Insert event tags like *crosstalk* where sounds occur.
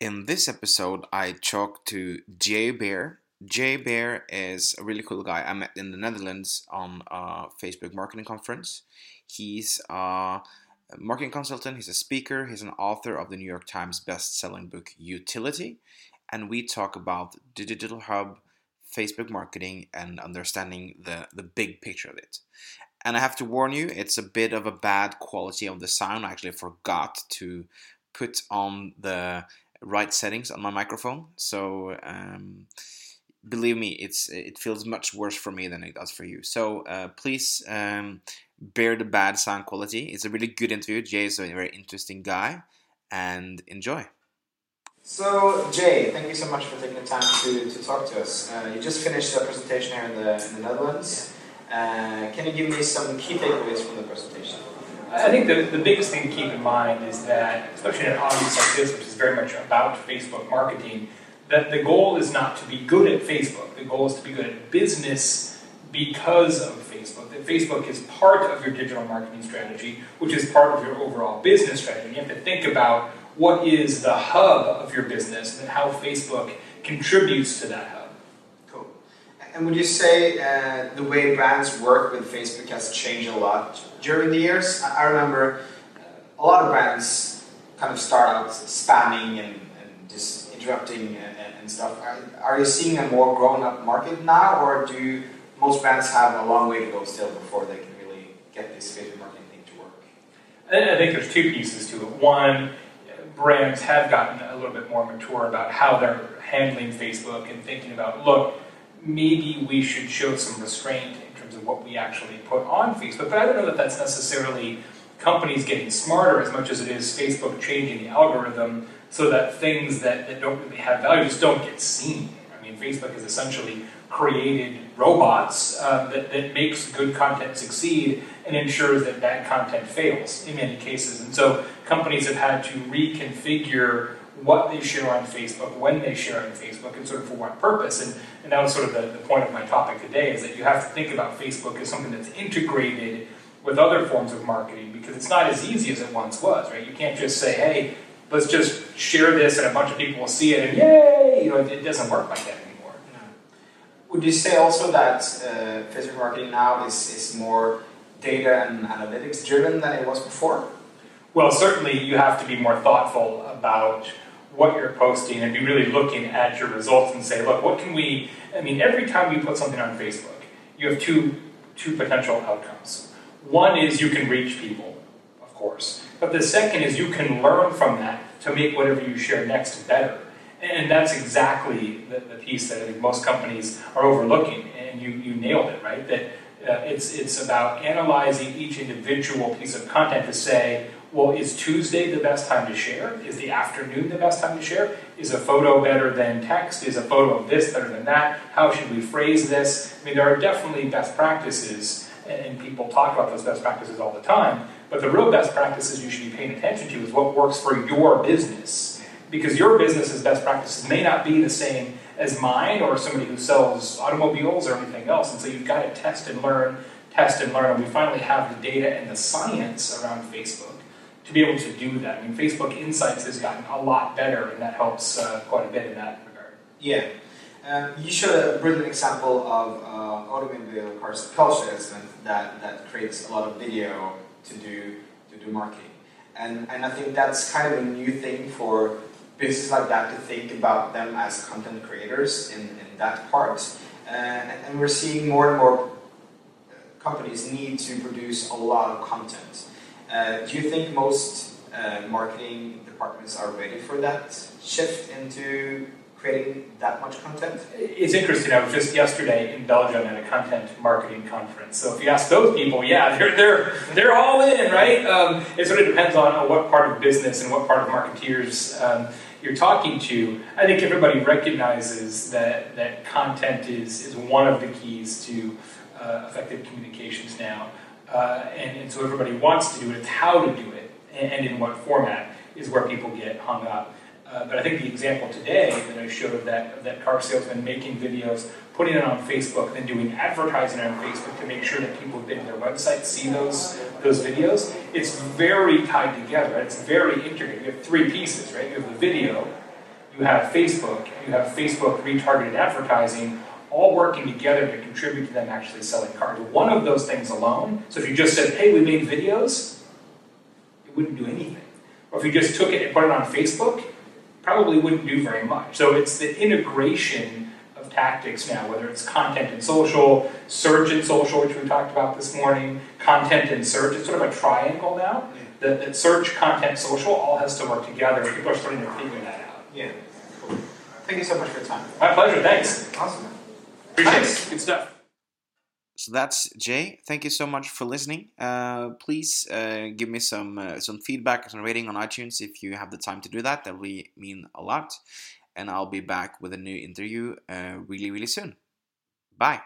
In this episode, I talked to Jay Baer. Jay Baer is a really cool guy I met in the Netherlands on a Facebook marketing conference. He's a marketing consultant, he's a speaker, he's an author of the New York Times best-selling book Youtility, and we talk about the digital hub, Facebook marketing, and understanding the, the big picture of it. And I have to warn you, it's a bit of a bad quality of the sound. I actually forgot to put on the right settings on my microphone. So um, believe me, it's it feels much worse for me than it does for you. So uh, please um, bear the bad sound quality. It's a really good interview. Jay is a very interesting guy, and enjoy. So Jay, thank you so much for taking the time to, to talk to us. Uh, you just finished a presentation here in the, in the Netherlands. Uh, can you give me some key takeaways from the presentation? I think the, the biggest thing to keep in mind is that, especially in an audience like this, which is very much about Facebook marketing, that the goal is not to be good at Facebook. The goal is to be good at business because of Facebook. That Facebook is part of your digital marketing strategy, which is part of your overall business strategy. You have to think about what is the hub of your business and how Facebook contributes to that hub. And would you say uh, the way brands work with Facebook has changed a lot during the years? I remember a lot of brands kind of start out spamming and, and just interrupting and, and stuff. Are, are, you seeing a more grown up market now, or do most brands have a long way to go still before they can really get this Facebook marketing thing to work? I think there's two pieces to it. One, brands have gotten a little bit more mature about how they're handling Facebook and thinking about, look, maybe we should show some restraint in terms of what we actually put on Facebook. But I don't know that that's necessarily companies getting smarter as much as it is Facebook changing the algorithm so that things that, that don't really have value just don't get seen. I mean, Facebook has essentially created robots uh, that, that makes good content succeed and ensures that bad content fails in many cases. And so companies have had to reconfigure what they share on Facebook, when they share on Facebook, and sort of for what purpose. And, and that was sort of the, the point of my topic today, is that you have to think about Facebook as something that's integrated with other forms of marketing because it's not as easy as it once was, right? You can't just say, hey, let's just share this and a bunch of people will see it and yay! You know, it, it doesn't work like that anymore. No. Would you say also that uh, Facebook marketing now is, is more data and analytics driven than it was before? Well, certainly you have to be more thoughtful about what you're posting and be really looking at your results and say, look, what can we, I mean, every time you put something on Facebook, you have two, two potential outcomes. One is you can reach people, of course, but the second is you can learn from that to make whatever you share next better. And that's exactly the, the piece that I think most companies are overlooking, and you, you nailed it, right? That uh, it's, it's about analyzing each individual piece of content to say, well, is Tuesday the best time to share? Is the afternoon the best time to share? Is a photo better than text? Is a photo of this better than that? How should we phrase this? I mean, there are definitely best practices, and people talk about those best practices all the time. But the real best practices you should be paying attention to is what works for your business. Because your business's best practices may not be the same as mine or somebody who sells automobiles or anything else. And so you've got to test and learn, test and learn. And we finally have the data and the science around Facebook to be able to do that. I mean, Facebook Insights has gotten a lot better, and that helps uh, quite a bit in that regard. Yeah. Um, you showed a brilliant example of uh, automobile car, salesman that, that creates a lot of video to do to do marketing, and and I think that's kind of a new thing for businesses like that to think about them as content creators in, in that part, uh, and we're seeing more and more companies need to produce a lot of content. Uh, do you think most uh, marketing departments are ready for that shift into creating that much content? It's interesting. I was just yesterday in Belgium at a content marketing conference. So if you ask those people, yeah, *laughs* they're they're they're all in, right? Um, it sort of depends on what part of business and what part of marketeers um, you're talking to. I think everybody recognizes that that content is is one of the keys to uh, effective communications now. Uh, and, and, so everybody wants to do it. It's how to do it and, and in what format is where people get hung up. Uh, but I think the example today that I showed of that, of that car salesman making videos, putting it on Facebook, then doing advertising on Facebook to make sure that people who've been to their website see those, those videos, it's very tied together. It's very integrated. You have three pieces, right? You have the video, you have Facebook, you have Facebook retargeted advertising, all working together to contribute to them actually selling cars. One of those things alone, so if you just said, hey, we made videos, it wouldn't do anything. Or if you just took it and put it on Facebook, probably wouldn't do very much. So it's the integration of tactics now, whether it's content and social, search and social, which we talked about this morning, content and search. It's sort of a triangle now. Yeah. That, that search, content, social all has to work together. People are starting to figure that out. Yeah. Thank you so much for your time. My pleasure. Thanks. Awesome. Appreciate. Good stuff. So that's Jay. Thank you so much for listening. Uh, please uh, give me some uh, some feedback, some rating on iTunes if you have the time to do that. That will mean a lot. And I'll be back with a new interview uh, really, really soon. Bye.